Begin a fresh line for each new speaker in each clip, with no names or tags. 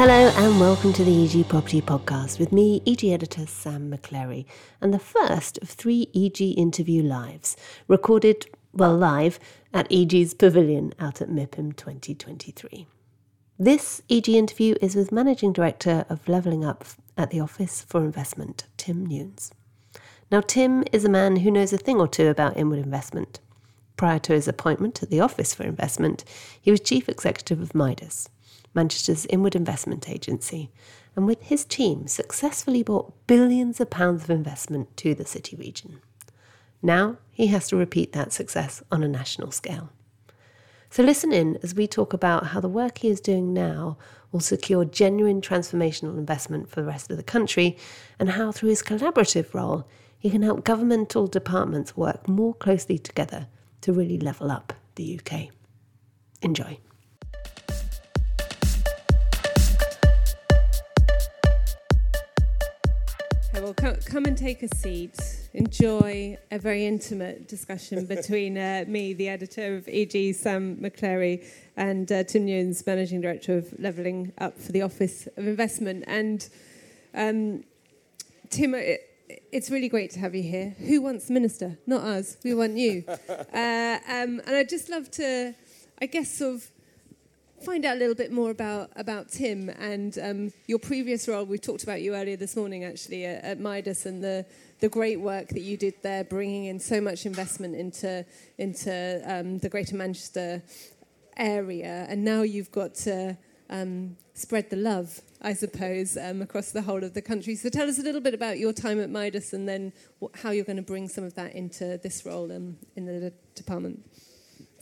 Hello and welcome to the EG Property Podcast with me, EG editor Sam McClary, and the first of three EG interview lives, recorded, well, live at EG's Pavilion out at MIPIM 2023. This EG interview is with Managing Director of Levelling Up at the Office for Investment, Tim Newns. Now, Tim is a man who knows a thing or two about inward investment. Prior to his appointment at the Office for Investment, he was Chief Executive of MIDAS, Manchester's inward investment agency, and with his team successfully brought billions of pounds of investment to the city region. Now he has to repeat that success on a national scale. So listen in as we talk about how the work he is doing now will secure genuine transformational investment for the rest of the country, and how through his collaborative role he can help governmental departments work more closely together to really level up the UK. Enjoy.
Well, come, come and take a seat. Enjoy a very intimate discussion between uh, me, the editor of EG, Sam McClary, and uh, Tim Newns, Managing Director of Levelling Up for the Office of Investment. And um, Tim, it, it's really great to have you here. Who wants the minister? Not us. We want you. uh, um, and I'd just love to, I guess, sort of find out a little bit more about, about Tim and um, your previous role. We talked about you earlier this morning, actually, at, at, MIDAS and the, the great work that you did there, bringing in so much investment into, into um, the Greater Manchester area. And now you've got to um, spread the love, I suppose, um, across the whole of the country. So tell us a little bit about your time at MIDAS and then how you're going to bring some of that into this role um, in the department.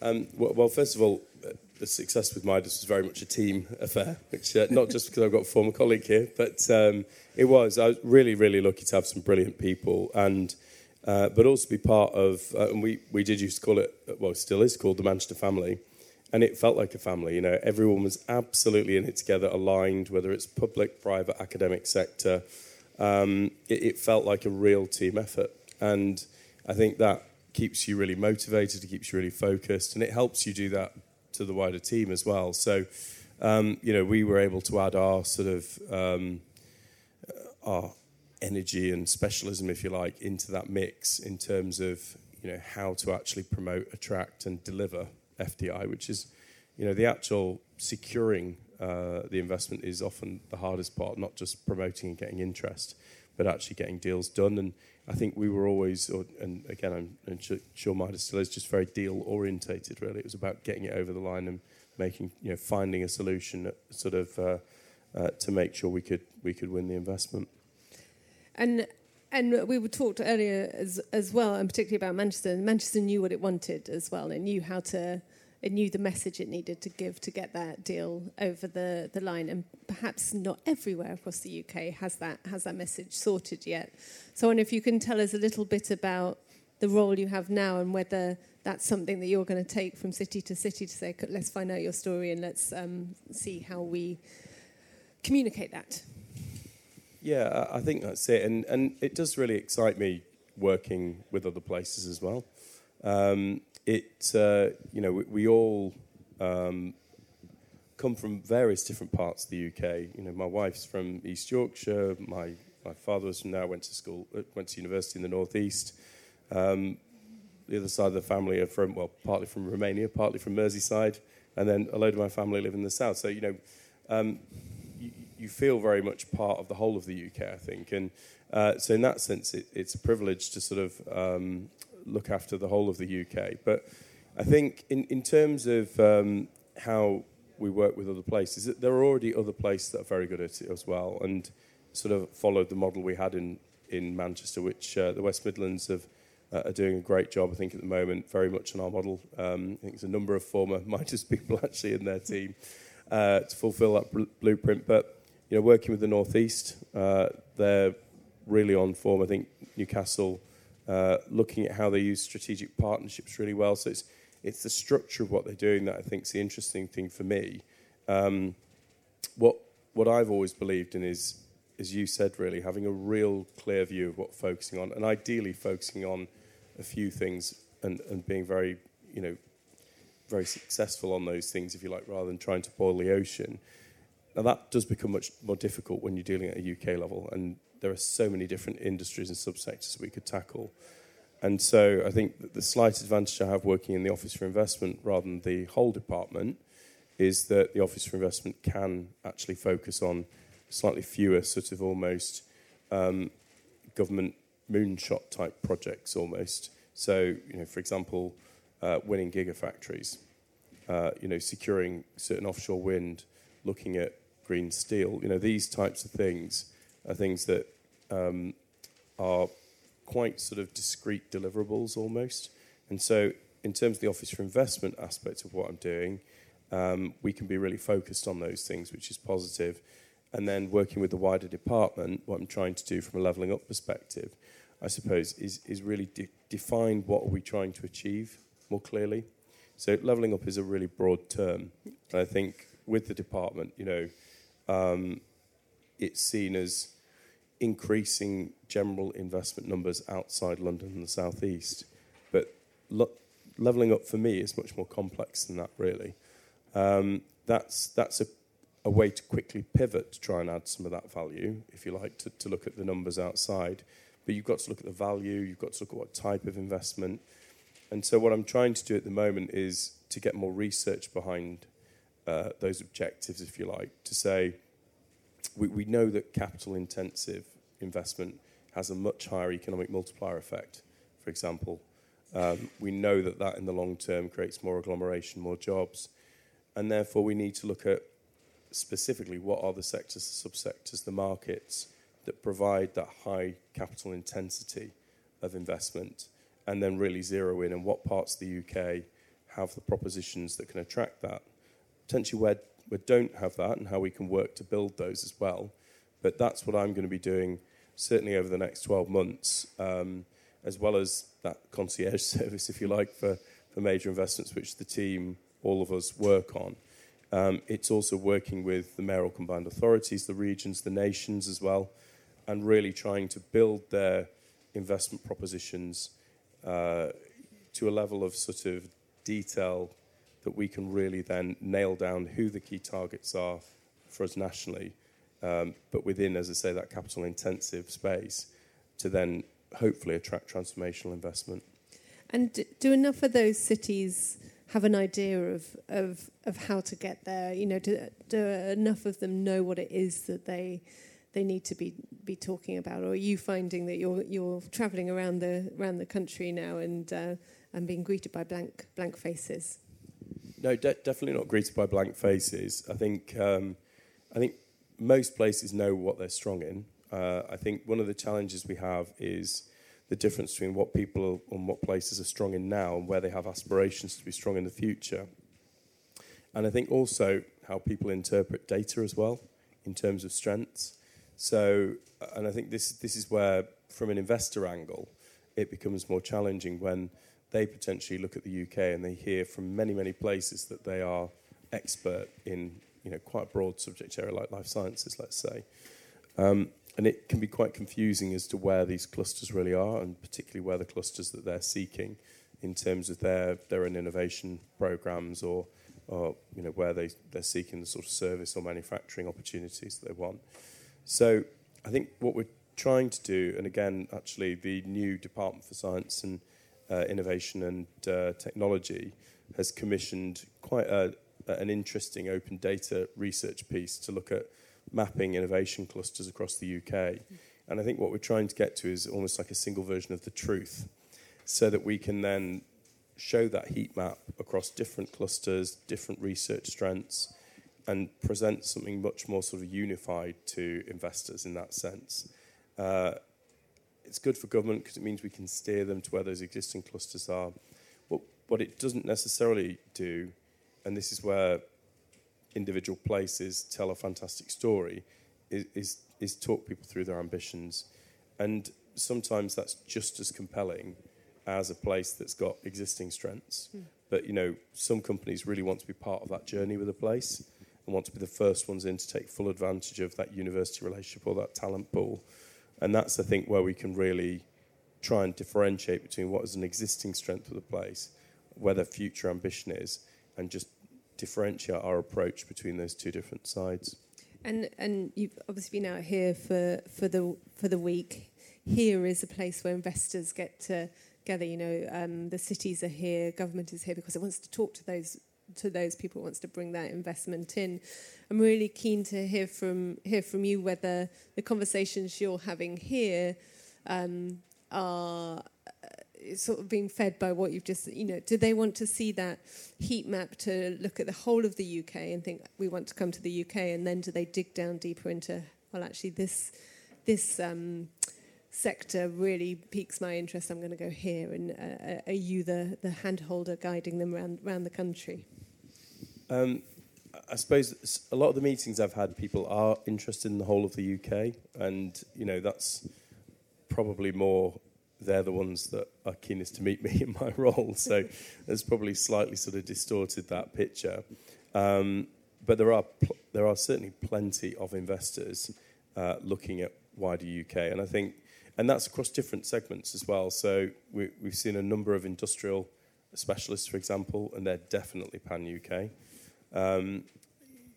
Um, well, first of all, the success with MIDAS was very much a team affair, which uh, not just because I've got a former colleague here, but um, it was. I was really, really lucky to have some brilliant people, and uh, but also be part of. Uh, and we we did used to call it, well, still is called the Manchester family, and it felt like a family. You know, everyone was absolutely in it together, aligned, whether it's public, private, academic sector. Um, it, it felt like a real team effort, and I think that keeps you really motivated, it keeps you really focused, and it helps you do that to the wider team as well. So, um, you know, we were able to add our sort of um, uh, our energy and specialism, if you like, into that mix in terms of you know how to actually promote, attract, and deliver FDI, which is you know the actual securing uh, the investment is often the hardest part, not just promoting and getting interest, but actually getting deals done. And I think we were always, or, and again, I'm, I'm sure MIDAS still is, just very deal orientated. Really, it was about getting it over the line and making, you know, finding a solution, sort of, uh, uh, to make sure we could we could win the investment.
And and we were talked earlier as as well, and particularly about Manchester. Manchester knew what it wanted as well. It knew how to it knew the message it needed to give to get that deal over the, the line. And perhaps not everywhere across the UK has that, has that message sorted yet. So I wonder if you can tell us a little bit about the role you have now and whether that's something that you're going to take from city to city to say, let's find out your story and let's um, see how we communicate that.
Yeah, I think that's it. And, and it does really excite me working with other places as well. Um, it, uh, you know, we, we all um, come from various different parts of the UK. You know, my wife's from East Yorkshire. My my father was from there. Went to school, uh, went to university in the northeast. Um, the other side of the family are from well, partly from Romania, partly from Merseyside, and then a load of my family live in the south. So you know, um, you, you, feel very much part of the whole of the UK, I think, and uh, so in that sense, it, it's a privilege to sort of um, look after the whole of the UK. But I think in, in terms of um, how we work with other places, there are already other places that are very good at it as well, and sort of followed the model we had in, in Manchester, which uh, the West Midlands have, uh, are doing a great job, I think, at the moment, very much on our model. Um, I think there's a number of former MIDAS people actually in their team uh, to fulfil that bl- blueprint. But, you know, working with the Northeast, uh, they're really on form. I think Newcastle uh, looking at how they use strategic partnerships really well. So it's it's the structure of what they're doing that I think is the interesting thing for me. Um, what what I've always believed in is, as you said, really having a real clear view of what focusing on, and ideally focusing on a few things and, and being very, you know, very successful on those things, if you like, rather than trying to boil the ocean. now that does become much more difficult when you're dealing at a UK level, and there are so many different industries and subsectors we could tackle. And so I think the slight advantage I have working in the Office for Investment rather than the whole department is that the Office for Investment can actually focus on slightly fewer sort of almost um, government moonshot type projects almost. So, you know, for example, uh, winning gigafactories, uh, you know, securing certain offshore wind, looking at green steel, you know, these types of things are things that um, are quite sort of discrete deliverables almost. And so, in terms of the Office for Investment aspect of what I'm doing, um, we can be really focused on those things, which is positive. And then working with the wider department, what I'm trying to do from a levelling up perspective, I suppose, is, is really de- define what are we trying to achieve more clearly. So levelling up is a really broad term. And I think with the department, you know, um, it's seen as increasing general investment numbers outside London and the southeast. But lo- levelling up for me is much more complex than that, really. Um, that's that's a, a way to quickly pivot to try and add some of that value, if you like, to, to look at the numbers outside. But you've got to look at the value, you've got to look at what type of investment. And so, what I'm trying to do at the moment is to get more research behind uh, those objectives, if you like, to say we, we know that capital intensive investment has a much higher economic multiplier effect, for example. Um, we know that that in the long term creates more agglomeration, more jobs, and therefore we need to look at specifically what are the sectors, the subsectors, the markets that provide that high capital intensity of investment, and then really zero in on what parts of the UK have the propositions that can attract that. Potentially where we don't have that, and how we can work to build those as well. But that's what I'm going to be doing certainly over the next 12 months, um, as well as that concierge service, if you like, for, for major investments, which the team, all of us, work on. Um, it's also working with the mayoral combined authorities, the regions, the nations as well, and really trying to build their investment propositions uh, to a level of sort of detail that we can really then nail down who the key targets are for us nationally, um, but within, as I say, that capital intensive space to then hopefully attract transformational investment.
And do enough of those cities have an idea of, of, of how to get there? You know, do, do enough of them know what it is that they they need to be be talking about, or are you finding that you're you're travelling around the around the country now and uh, and being greeted by blank blank faces?
No, de- definitely not greeted by blank faces. I think um, I think most places know what they're strong in. Uh, I think one of the challenges we have is the difference between what people and what places are strong in now and where they have aspirations to be strong in the future. And I think also how people interpret data as well in terms of strengths. So, and I think this this is where, from an investor angle, it becomes more challenging when they potentially look at the UK and they hear from many many places that they are expert in you know quite a broad subject area like life sciences, let's say. Um, and it can be quite confusing as to where these clusters really are, and particularly where the clusters that they're seeking in terms of their their own innovation programs or or you know where they they're seeking the sort of service or manufacturing opportunities that they want. So I think what we're trying to do, and again, actually, the new Department for Science and uh, Innovation and uh, Technology has commissioned quite a, an interesting open data research piece to look at mapping innovation clusters across the UK. And I think what we're trying to get to is almost like a single version of the truth, so that we can then show that heat map across different clusters, different research strengths, and present something much more sort of unified to investors in that sense. Uh, it's good for government because it means we can steer them to where those existing clusters are. But what it doesn't necessarily do, and this is where individual places tell a fantastic story, is, is, is talk people through their ambitions. And sometimes that's just as compelling as a place that's got existing strengths. Mm. But you know, some companies really want to be part of that journey with a place and want to be the first ones in to take full advantage of that university relationship or that talent pool. And that's, I think, where we can really try and differentiate between what is an existing strength of the place, where their future ambition is, and just differentiate our approach between those two different sides.
And and you've obviously been out here for, for the for the week. Here is a place where investors get to gather. You know, um, the cities are here, government is here because it wants to talk to those to those people, wants to bring that investment in. I'm really keen to hear from hear from you whether the conversations you're having here um, are sort of being fed by what you've just, you know, do they want to see that heat map to look at the whole of the UK and think we want to come to the UK, and then do they dig down deeper into, well, actually this this um, sector really piques my interest. I'm going to go here, and uh, are you the the handholder guiding them around around the country?
Um, I suppose a lot of the meetings I've had, people are interested in the whole of the UK, and you know that's probably more they're the ones that are keenest to meet me in my role. So it's probably slightly sort of distorted that picture. Um, but there are pl- there are certainly plenty of investors uh, looking at wider UK, and I think, and that's across different segments as well. So we, we've seen a number of industrial specialists, for example, and they're definitely pan UK. Um,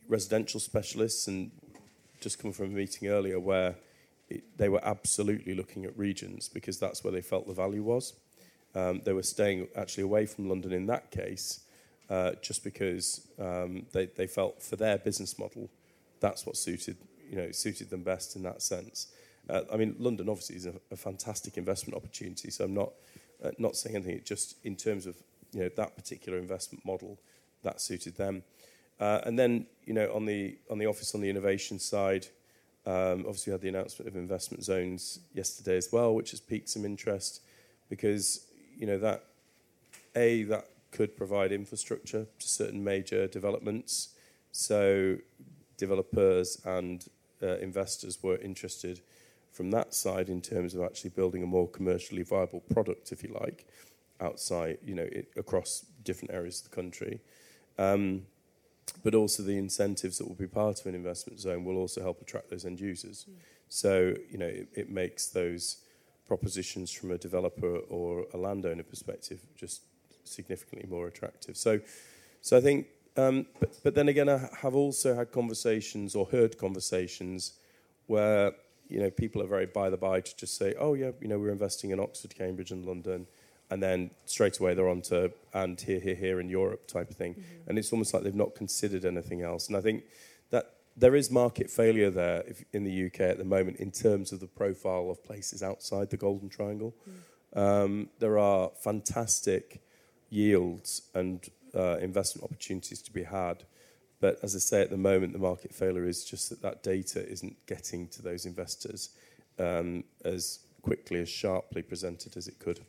residential specialists, and just come from a meeting earlier where it, they were absolutely looking at regions because that's where they felt the value was. Um, they were staying actually away from London in that case, uh, just because um, they, they felt for their business model, that's what suited you know suited them best in that sense. Uh, I mean, London obviously is a, a fantastic investment opportunity, so I'm not uh, not saying anything. Just in terms of you know that particular investment model, that suited them. Uh, and then you know on the on the office on the innovation side, um, obviously, we had the announcement of investment zones yesterday as well, which has piqued some interest because you know that a that could provide infrastructure to certain major developments. So developers and uh, investors were interested from that side in terms of actually building a more commercially viable product, if you like, outside, you know, it, across different areas of the country. Um, but also the incentives that will be part of an investment zone will also help attract those end users. Mm. So, you know, it, it, makes those propositions from a developer or a landowner perspective just significantly more attractive. So, so I think, um, but, but then again, I have also had conversations or heard conversations where, you know, people are very by the by to just say, oh, yeah, you know, we're investing in Oxford, Cambridge, and London and then straight away they're on to and here, here, here in Europe type of thing. Mm-hmm. And it's almost like they've not considered anything else. And I think that there is market failure there if, in the UK at the moment in terms of the profile of places outside the Golden Triangle. Mm. Um, there are fantastic yields and uh, investment opportunities to be had. But as I say, at the moment, the market failure is just that that data isn't getting to those investors um, as quickly, as sharply presented as it could.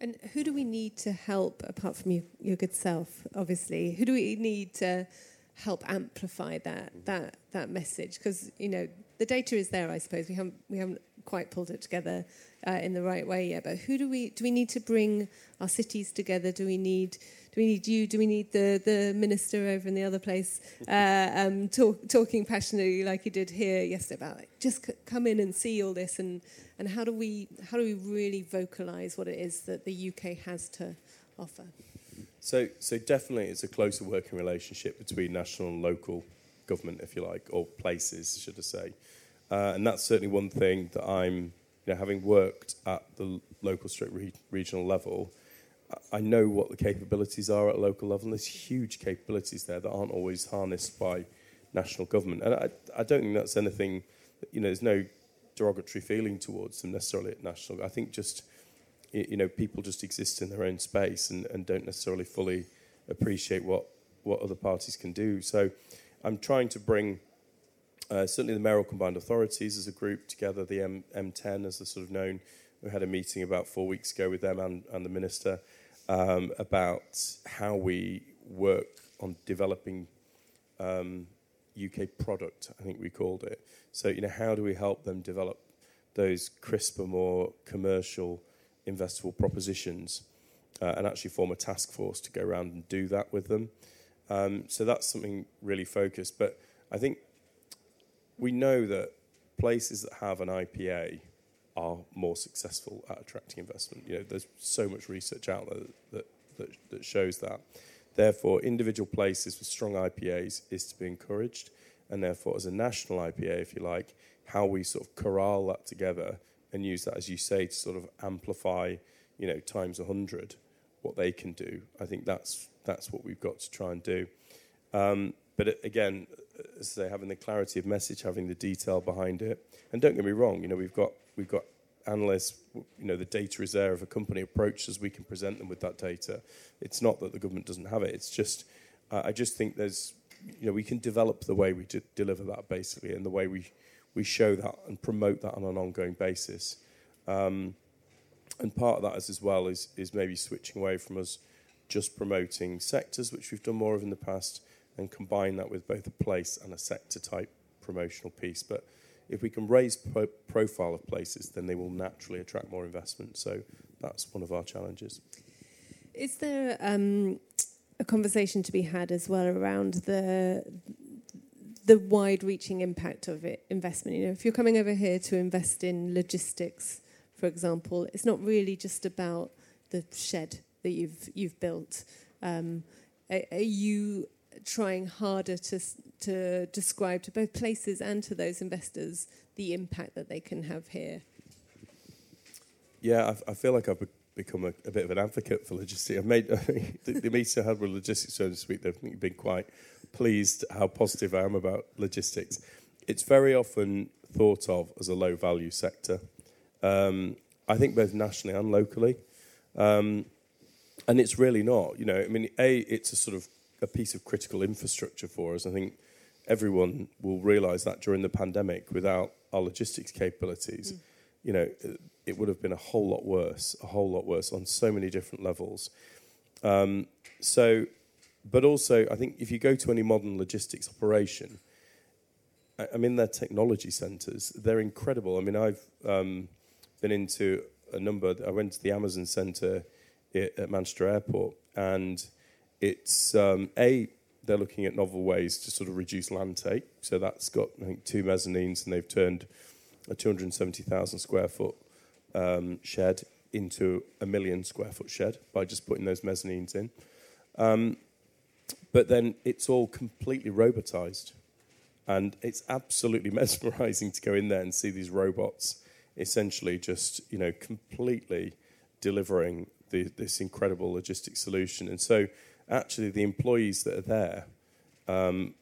And who do we need to help, apart from you, your good self, obviously? Who do we need to help amplify that that that message? Because you know the data is there. I suppose we haven't we haven't quite pulled it together uh, in the right way yet. But who do we do we need to bring our cities together? Do we need do we need you? Do we need the, the minister over in the other place uh, um, talk, talking passionately like he did here yesterday about like, just c- come in and see all this and, and how do we how do we really vocalise what it is that the UK has to offer?
So, so definitely, it's a closer working relationship between national and local government, if you like, or places, should I say? Uh, and that's certainly one thing that I'm, you know, having worked at the local, stroke re- regional level. I know what the capabilities are at local level, and there's huge capabilities there that aren't always harnessed by national government. And I, I don't think that's anything, you know, there's no derogatory feeling towards them necessarily at national. I think just, you know, people just exist in their own space and, and don't necessarily fully appreciate what, what other parties can do. So I'm trying to bring uh, certainly the mayoral combined authorities as a group together, the M- M10 as they're sort of known. We had a meeting about four weeks ago with them and, and the minister um, about how we work on developing um, UK product, I think we called it. So, you know, how do we help them develop those crisper, more commercial, investable propositions uh, and actually form a task force to go around and do that with them? Um, so that's something really focused. But I think we know that places that have an IPA are more successful at attracting investment. You know, there's so much research out there that, that, that shows that. Therefore, individual places with strong IPAs is to be encouraged, and therefore as a national IPA, if you like, how we sort of corral that together and use that, as you say, to sort of amplify, you know, times a hundred what they can do. I think that's that's what we've got to try and do. Um, but again, as I say, having the clarity of message, having the detail behind it, and don't get me wrong, you know, we've got we've got analysts, you know, the data is there. If a company approaches, we can present them with that data. It's not that the government doesn't have it. It's just, uh, I just think there's, you know, we can develop the way we d- deliver that basically, and the way we we show that and promote that on an ongoing basis. Um, and part of that is, as well is is maybe switching away from us just promoting sectors, which we've done more of in the past, and combine that with both a place and a sector type promotional piece. But if we can raise pro- profile of places, then they will naturally attract more investment. So that's one of our challenges.
Is there um, a conversation to be had as well around the the wide-reaching impact of it investment? You know, if you're coming over here to invest in logistics, for example, it's not really just about the shed that you've you've built. Um, are, are you trying harder to to describe to both places and to those investors the impact that they can have here?
Yeah, I, I feel like I've become a, a, bit of an advocate for logistics. I've made the, the meeting I had with logistics so this week. They've been quite pleased how positive I am about logistics. It's very often thought of as a low value sector. Um, I think both nationally and locally. Um, and it's really not. You know, I mean, a it's a sort of a piece of critical infrastructure for us. I think everyone will realise that during the pandemic, without our logistics capabilities, mm. you know, it, would have been a whole lot worse, a whole lot worse on so many different levels. Um, so, but also, I think if you go to any modern logistics operation, I, in their technology centres. They're incredible. I mean, I've um, been into a number. I went to the Amazon Centre at Manchester Airport, and it's um, a they're looking at novel ways to sort of reduce land take. So that's got I think two mezzanines, and they've turned a 270,000 square foot um, shed into a million square foot shed by just putting those mezzanines in. Um, but then it's all completely robotized. And it's absolutely mesmerizing to go in there and see these robots essentially just, you know, completely delivering the, this incredible logistic solution. And so, actually, the employees that are there, um,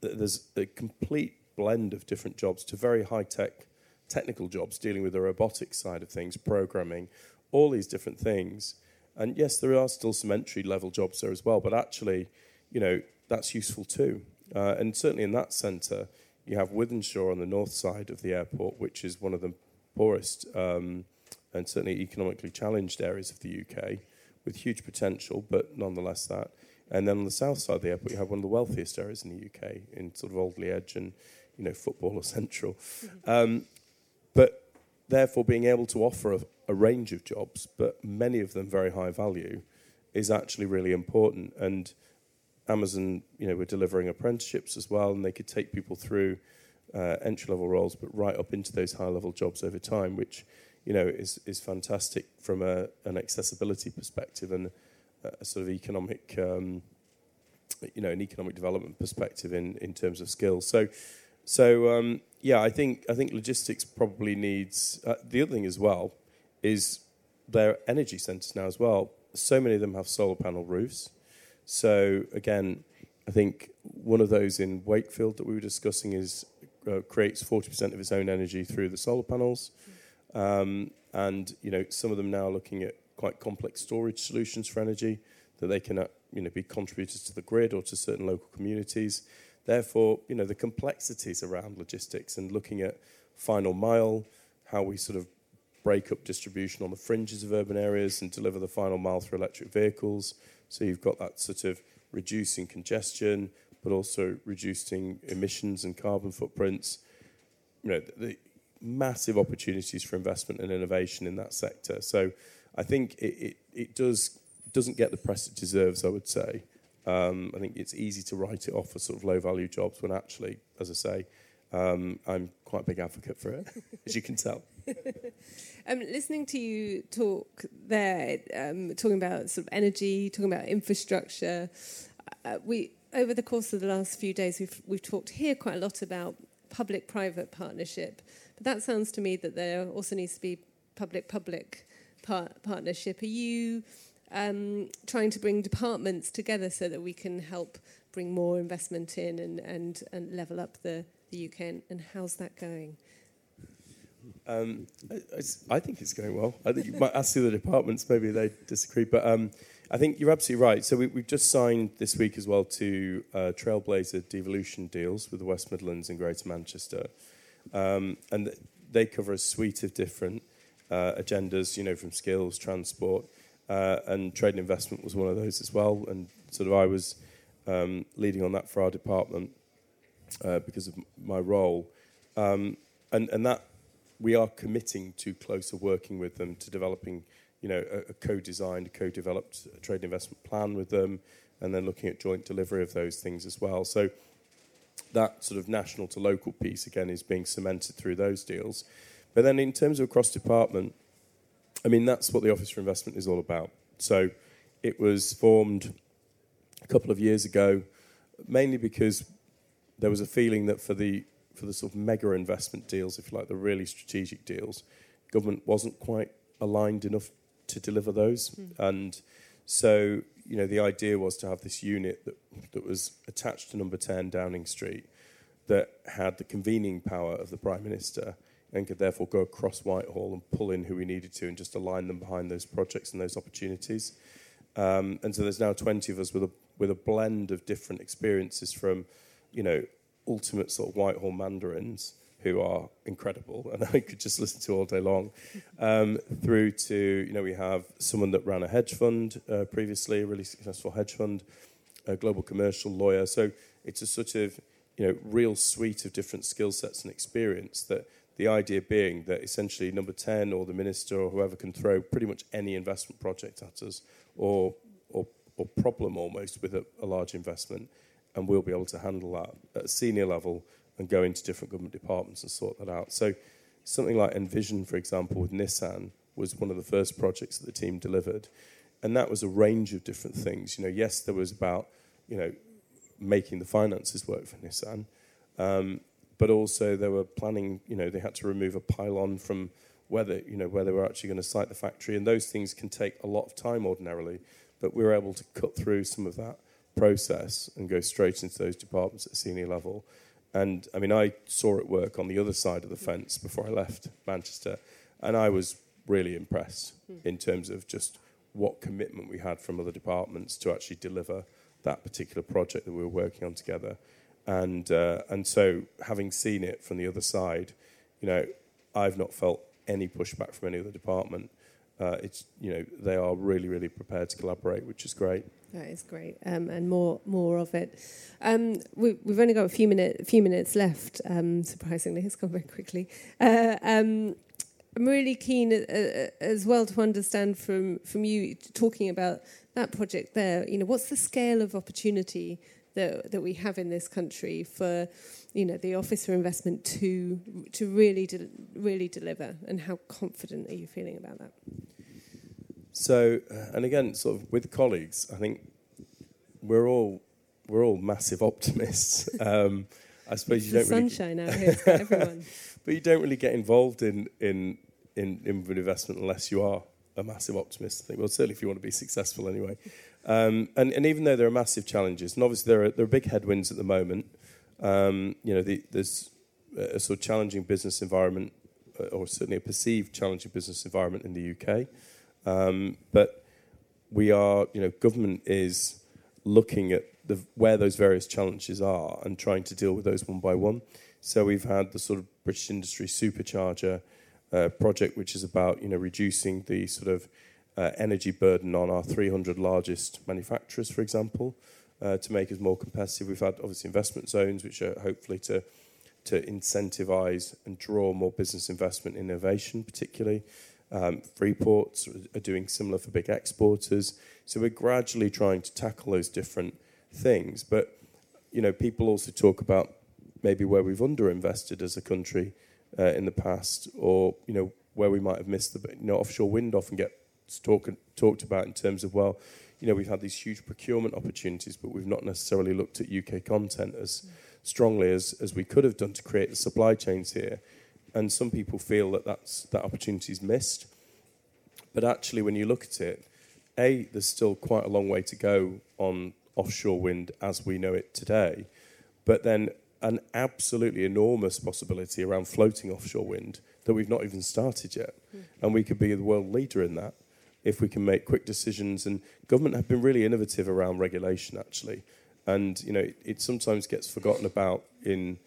there's a complete blend of different jobs to very high tech technical jobs dealing with the robotic side of things, programming, all these different things. And yes, there are still some entry level jobs there as well, but actually, you know, that's useful too. Uh, and certainly in that centre, you have Wythenshawe on the north side of the airport, which is one of the poorest um, and certainly economically challenged areas of the UK with huge potential, but nonetheless that. And then on the south side of the airport, you have one of the wealthiest areas in the UK, in sort of Alderley Edge and you know footballer central. Mm-hmm. Um, but therefore, being able to offer a, a, range of jobs, but many of them very high value, is actually really important. And Amazon, you know, we're delivering apprenticeships as well, and they could take people through uh, entry level roles, but right up into those high level jobs over time, which you know, is, is fantastic from a, an accessibility perspective and a, sort of economic, um, you know, an economic development perspective in, in terms of skills. So, so um, yeah, I think I think logistics probably needs uh, the other thing as well is their energy centres now as well. So many of them have solar panel roofs. So again, I think one of those in Wakefield that we were discussing is uh, creates 40% of its own energy through the solar panels. Mm. Um, and you know, some of them now are looking at quite complex storage solutions for energy that they can uh, you know, be contributors to the grid or to certain local communities. Therefore, you know, the complexities around logistics and looking at final mile, how we sort of break up distribution on the fringes of urban areas and deliver the final mile through electric vehicles. So you've got that sort of reducing congestion, but also reducing emissions and carbon footprints. You know, the, massive opportunities for investment and innovation in that sector. So I think it, it, it does doesn't get the press it deserves. I would say. Um, I think it's easy to write it off as sort of low value jobs when actually, as I say, um, I'm quite a big advocate for it, as you can tell.
um, listening to you talk there, um, talking about sort of energy, talking about infrastructure, uh, we over the course of the last few days, we've, we've talked here quite a lot about public private partnership. But that sounds to me that there also needs to be public public par- partnership. Are you um, trying to bring departments together so that we can help bring more investment in and, and, and level up the, the UK? And, and how's that going?
Um, I, I, think it's going well. I think you might ask the other departments, maybe they disagree. But um, I think you're absolutely right. So we, have just signed this week as well to uh, Trailblazer devolution deals with the West Midlands and Greater Manchester, um, and they cover a suite of different uh, agendas. You know, from skills, transport, uh, and trade and investment was one of those as well. And sort of I was um, leading on that for our department uh, because of my role, um, and and that we are committing to closer working with them to developing you know, a, a co-designed, co-developed trade and investment plan with them, and then looking at joint delivery of those things as well. So that sort of national to local piece again is being cemented through those deals. But then in terms of across department, I mean that's what the Office for Investment is all about. So it was formed a couple of years ago, mainly because there was a feeling that for the for the sort of mega investment deals, if you like, the really strategic deals, government wasn't quite aligned enough to deliver those. Mm. And so, you know, the idea was to have this unit that, that was attached to number 10 Downing Street that had the convening power of the Prime Minister and could therefore go across Whitehall and pull in who we needed to and just align them behind those projects and those opportunities. Um, and so there's now 20 of us with a, with a blend of different experiences from, you know, ultimate sort of Whitehall mandarins who are incredible and I could just listen to all day long, um, through to, you know, we have someone that ran a hedge fund uh, previously, a really successful hedge fund, a global commercial lawyer. So it's a sort of, you know, real suite of different skill sets and experience that the idea being that essentially number 10 or the minister or whoever can throw pretty much any investment project at us or, or, or problem almost with a, a large investment and we'll be able to handle that at a senior level and go into different government departments and sort that out. So something like Envision, for example, with Nissan was one of the first projects that the team delivered. And that was a range of different things. You know, yes, there was about, you know, making the finances work for Nissan, um, but also they were planning, you know, they had to remove a pylon from where they, you know, where they were actually going to site the factory. And those things can take a lot of time ordinarily, but we were able to cut through some of that process and go straight into those departments at senior level and I mean, I saw it work on the other side of the fence before I left Manchester, and I was really impressed mm. in terms of just what commitment we had from other departments to actually deliver that particular project that we were working on together. And uh, and so, having seen it from the other side, you know, I've not felt any pushback from any other department. Uh, it's you know they are really really prepared to collaborate, which is great.
That is great, um, and more more of it. Um, we, have only got a few minute few minutes left. Um, surprisingly, it's gone very quickly. Uh, um, I'm really keen uh, uh, as well to understand from from you talking about that project there. You know, what's the scale of opportunity that that we have in this country for you know the Office for Investment to to really de- really deliver, and how confident are you feeling about that?
So, uh, and again, sort of with colleagues, I think we're all we're all massive optimists. Um, I suppose
it's
you don't
sunshine
really
out here for everyone.
but you don't really get involved in in in, in investment unless you are a massive optimist. I think. Well, certainly if you want to be successful, anyway. Um, and and even though there are massive challenges, and obviously there are there are big headwinds at the moment. Um, you know, the, there's a sort of challenging business environment, uh, or certainly a perceived challenging business environment in the UK. Um, but we are, you know, government is looking at the, where those various challenges are and trying to deal with those one by one. So we've had the sort of British Industry Supercharger uh, project, which is about, you know, reducing the sort of uh, energy burden on our 300 largest manufacturers, for example, uh, to make us more competitive. We've had obviously investment zones, which are hopefully to to incentivize and draw more business investment innovation, particularly. Um, Freeports are doing similar for big exporters. So we're gradually trying to tackle those different things. But you know, people also talk about maybe where we've underinvested as a country uh, in the past, or you know, where we might have missed the you know offshore wind often gets talk, talked about in terms of well, you know, we've had these huge procurement opportunities, but we've not necessarily looked at UK content as strongly as, as we could have done to create the supply chains here. And some people feel that that's, that opportunity is missed. But actually, when you look at it, A, there's still quite a long way to go on offshore wind as we know it today. But then an absolutely enormous possibility around floating offshore wind that we've not even started yet. Mm. And we could be the world leader in that if we can make quick decisions. And government have been really innovative around regulation, actually. And you know, it, it sometimes gets forgotten about in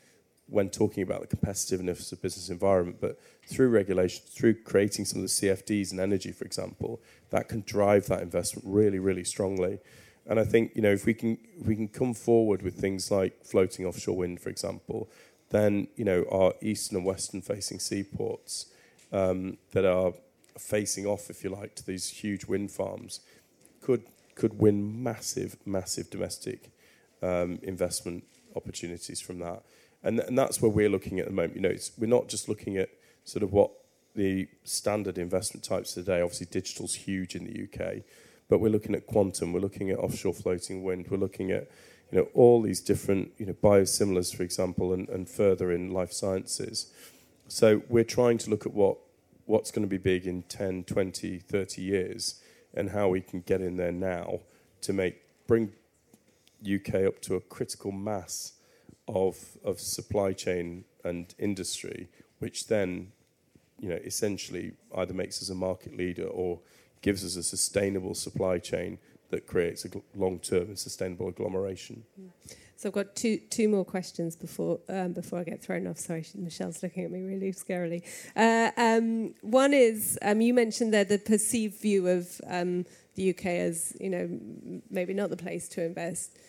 when talking about the competitiveness of business environment. But through regulation, through creating some of the CFDs in energy, for example, that can drive that investment really, really strongly. And I think you know if we can if we can come forward with things like floating offshore wind, for example, then you know our eastern and western facing seaports um, that are facing off, if you like, to these huge wind farms could could win massive, massive domestic um, investment opportunities from that. And, th- and that's where we're looking at the moment. You know, we're not just looking at sort of what the standard investment types today. Obviously, digital's huge in the UK, but we're looking at quantum. We're looking at offshore floating wind. We're looking at you know all these different you know biosimilars, for example, and, and further in life sciences. So we're trying to look at what what's going to be big in 10, 20, 30 years, and how we can get in there now to make bring UK up to a critical mass of of supply chain and industry, which then, you know, essentially either makes us a market leader or gives us a sustainable supply chain that creates a long-term and sustainable agglomeration. Mm.
So I've got two two more questions before um, before I get thrown off. Sorry, Michelle's looking at me really scarily. Uh, um, one is um, you mentioned there the perceived view of um, the UK as you know maybe not the place to invest.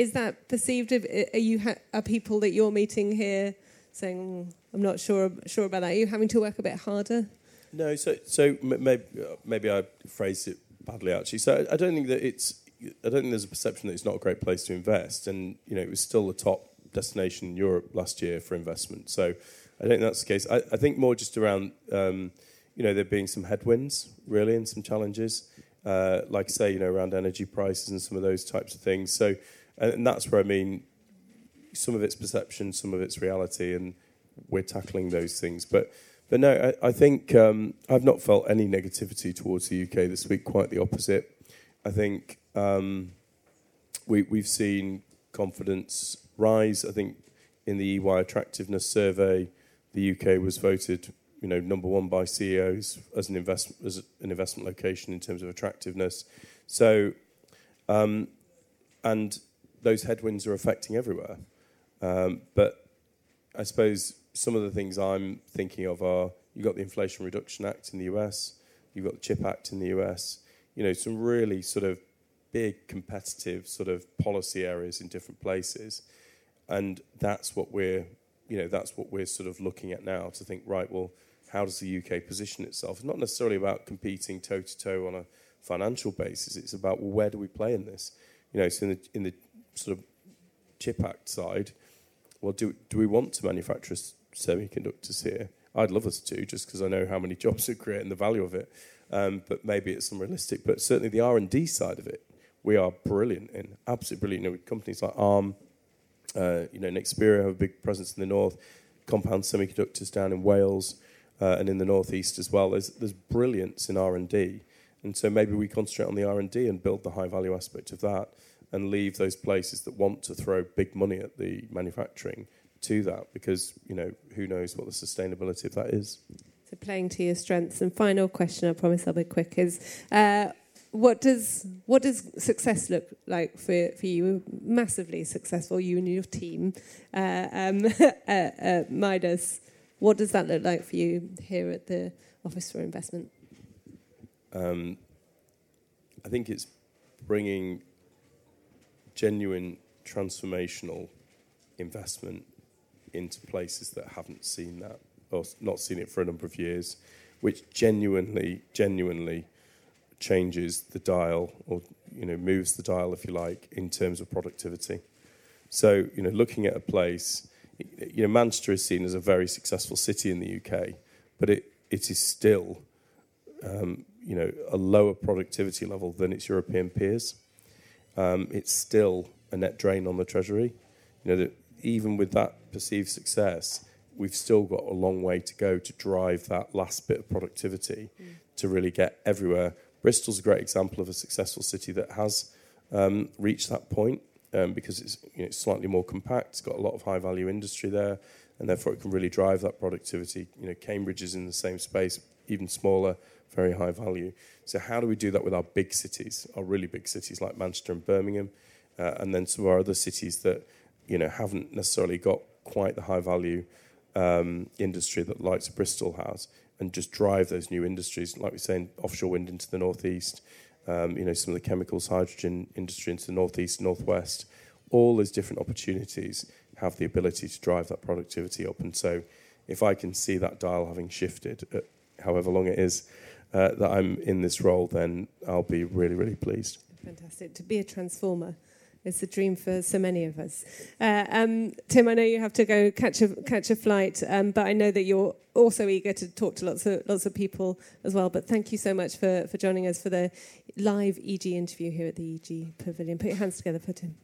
Is that perceived? Of, are you ha- are people that you're meeting here saying mm, I'm not sure sure about that? Are you having to work a bit harder?
No, so so maybe maybe I phrased it badly actually. So I don't think that it's I don't think there's a perception that it's not a great place to invest. And you know, it was still the top destination in Europe last year for investment. So I don't think that's the case. I, I think more just around um, you know there being some headwinds really and some challenges, uh, like say you know around energy prices and some of those types of things. So and, that's where I mean some of it's perception, some of it's reality, and we're tackling those things. But but no, I, I think um, I've not felt any negativity towards the UK this week. Quite the opposite. I think um, we, we've seen confidence rise. I think in the EY attractiveness survey, the UK was voted, you know, number one by CEOs as an investment as an investment location in terms of attractiveness. So, um, and those headwinds are affecting everywhere. Um, but I suppose some of the things I'm thinking of are you've got the Inflation Reduction Act in the US, you've got the CHIP Act in the US, you know, some really sort of big competitive sort of policy areas in different places. And that's what we're, you know, that's what we're sort of looking at now to think, right, well, how does the UK position itself? It's not necessarily about competing toe to toe on a financial basis. It's about well, where do we play in this? You know, so in the in the sort of chip act side, well, do do we want to manufacture semiconductors here? I'd love us to, just because I know how many jobs it create and the value of it. Um, but maybe it's unrealistic. But certainly the R and D side of it, we are brilliant in, absolutely brilliant. You know, companies like ARM, uh, you know, Nexperia have a big presence in the north, Compound Semiconductors down in Wales uh, and in the northeast as well. There's, there's brilliance in R&D. And so maybe we concentrate on the R&D and build the high value aspect of that and leave those places that want to throw big money at the manufacturing to that because, you know, who knows what the sustainability of that is.
So playing to your strengths. And final question, I promise I'll be quick, is uh, what does what does success look like for, for you? Massively successful, you and your team, uh, um, uh, uh, MIDAS. What does that look like for you here at the Office for Investment? Um,
I think it's bringing genuine transformational investment into places that haven't seen that or not seen it for a number of years, which genuinely, genuinely changes the dial or you know moves the dial if you like in terms of productivity so you know looking at a place you know Manchester is seen as a very successful city in the UK but it it is still um, you know, a lower productivity level than its European peers. Um, it's still a net drain on the treasury. You know, that even with that perceived success, we've still got a long way to go to drive that last bit of productivity mm. to really get everywhere. Bristol's a great example of a successful city that has um, reached that point um, because it's, you know, it's slightly more compact. It's got a lot of high value industry there, and therefore it can really drive that productivity. You know, Cambridge is in the same space, even smaller, very high value. So how do we do that with our big cities, our really big cities like Manchester and Birmingham, uh, and then some of our other cities that you know haven't necessarily got quite the high value um, industry that likes Bristol has, and just drive those new industries, like we're saying, offshore wind into the northeast, um, you know, some of the chemicals, hydrogen industry into the northeast, northwest. All those different opportunities have the ability to drive that productivity up. And so, if I can see that dial having shifted, uh, however long it is uh, that I'm in this role, then I'll be really, really pleased.
Fantastic. To be a transformer it's a dream for so many of us. Uh, um, Tim, I know you have to go catch a catch a flight, um, but I know that you're also eager to talk to lots of lots of people as well. But thank you so much for for joining us for the live EG interview here at the EG Pavilion. Put your hands together for Tim.